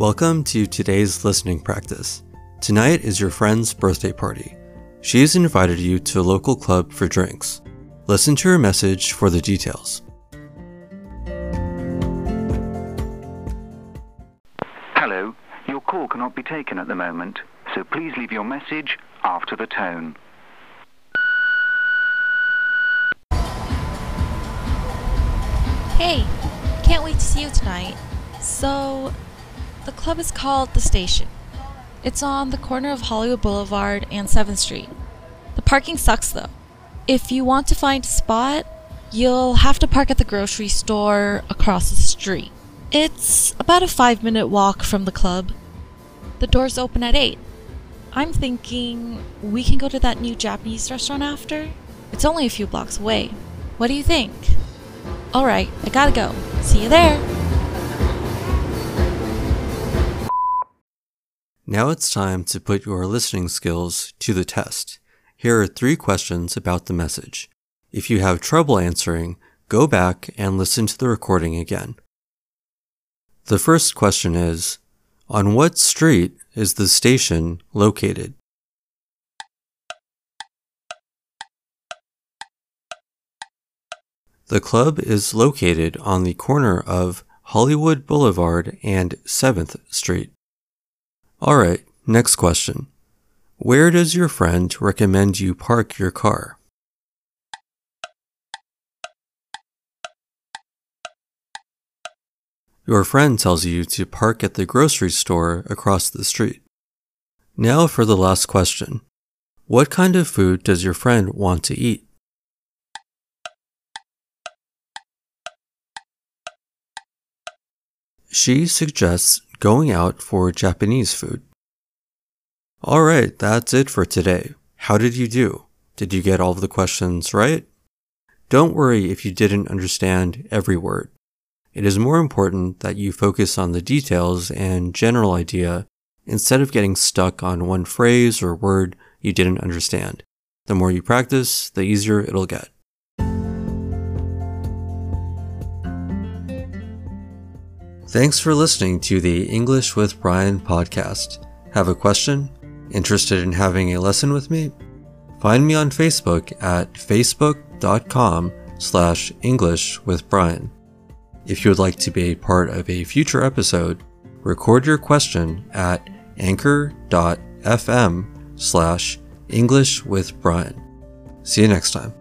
Welcome to today's listening practice. Tonight is your friend's birthday party. She has invited you to a local club for drinks. Listen to her message for the details. Hello, your call cannot be taken at the moment, so please leave your message after the tone. Hey, can't wait to see you tonight. So, the club is called The Station. It's on the corner of Hollywood Boulevard and 7th Street. The parking sucks though. If you want to find a spot, you'll have to park at the grocery store across the street. It's about a five minute walk from the club. The doors open at 8. I'm thinking we can go to that new Japanese restaurant after. It's only a few blocks away. What do you think? Alright, I gotta go. See you there! Now it's time to put your listening skills to the test. Here are three questions about the message. If you have trouble answering, go back and listen to the recording again. The first question is On what street is the station located? The club is located on the corner of Hollywood Boulevard and 7th Street. Alright, next question. Where does your friend recommend you park your car? Your friend tells you to park at the grocery store across the street. Now for the last question. What kind of food does your friend want to eat? She suggests going out for Japanese food. Alright, that's it for today. How did you do? Did you get all of the questions right? Don't worry if you didn't understand every word. It is more important that you focus on the details and general idea instead of getting stuck on one phrase or word you didn't understand. The more you practice, the easier it'll get. Thanks for listening to the English with Brian podcast. Have a question? Interested in having a lesson with me? Find me on Facebook at facebook.com slash English with Brian. If you would like to be a part of a future episode, record your question at anchor.fm slash English with Brian. See you next time.